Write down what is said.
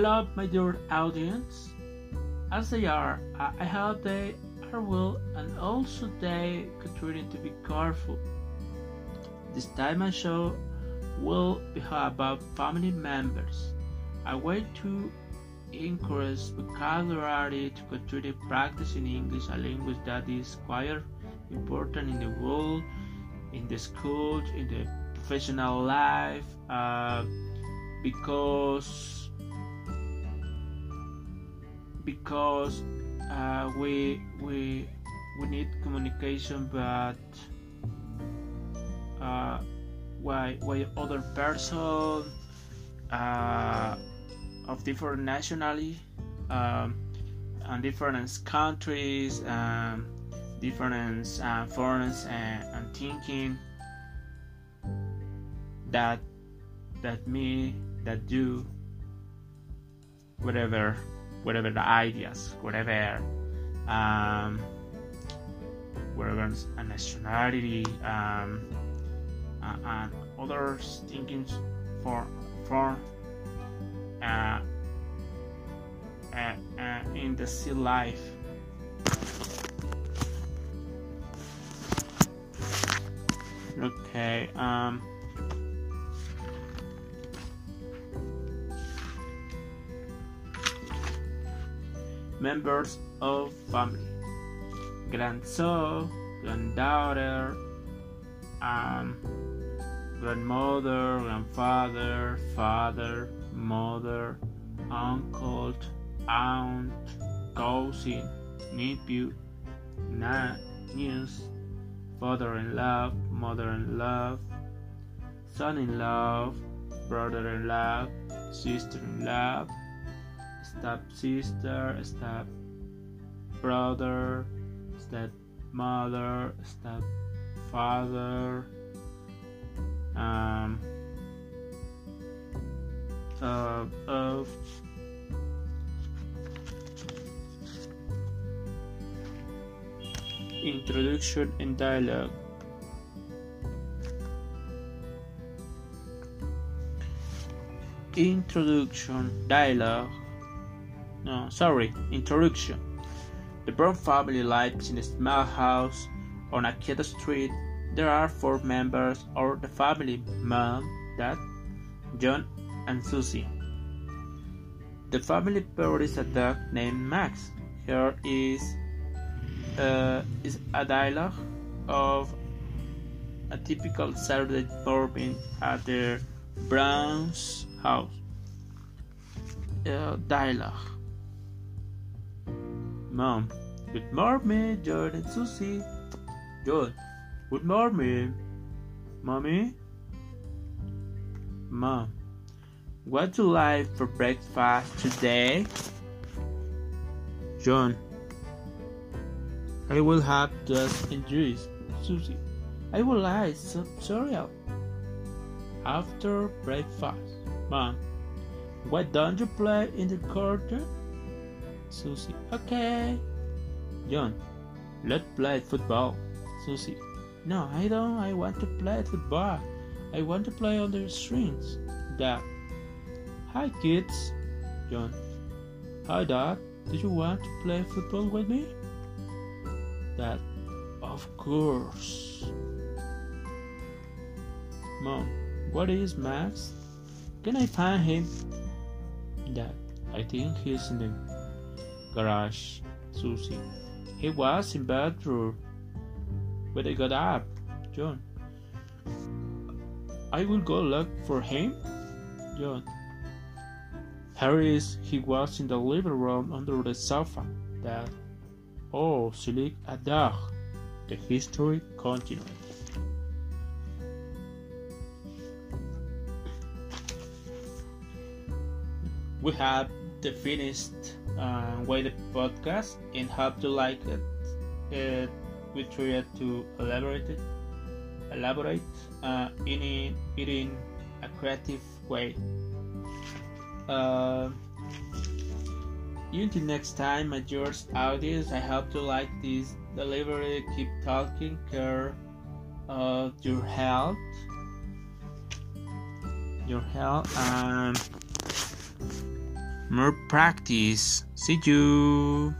love my dear audience as they are. I hope they are well and also they continue to be careful. This time I show will be about family members. I want to encourage vocabulary to continue practicing English, a language that is quite important in the world, in the school, in the professional life, uh, because because uh, we we we need communication, but uh, why why other person uh, of different nationality um, and different countries um, different uh, foreigners and, and thinking that that me that you whatever whatever the ideas whatever um, whatever a nationality um, uh, and other thinkings for for uh, uh, uh, in the sea life. Okay. Um. Members of family, grandson, granddaughter, um, grandmother, grandfather, father, mother, uncle, aunt, cousin, nephew, na- niece, father-in-law, mother-in-law, son-in-law, brother-in-law, sister-in-law, step-sister, step-brother, step-mother, step-father, um, uh, of introduction and dialogue. Introduction, dialogue. No, sorry, introduction. The Brown family lives in a small house on a quiet street. There are four members of the family mom, dad, John, and Susie. The family pet is a dog named Max. Here is uh, is a dialogue of a typical Saturday morning at the Brown's house. Uh, dialogue. Mom, good morning, John and Susie. John, good morning. Mommy? Mom, what do you like for breakfast today? John, I will have just and juice. Susie, I will like some cereal. After breakfast, Mom, why don't you play in the garden? Susie, okay. John, let's play football. Susie, no, I don't. I want to play football. I want to play on the strings. Dad, hi kids. John, hi Dad. Do you want to play football with me? Dad, of course. Mom, what is Max? Can I find him? Dad, I think he's in the garage. Susie, he was in bedroom. But I got up. John, I will go look for him. John, Harris, he was in the living room under the sofa. Dad, oh, silly a dog. The history continues. we have the finished uh, way the podcast and hope you like it. it we try to elaborate it, elaborate uh, in it in a creative way. Uh, until next time, my yours audience, I hope you like this delivery. Keep talking care of your health, your health, and more practice. See you.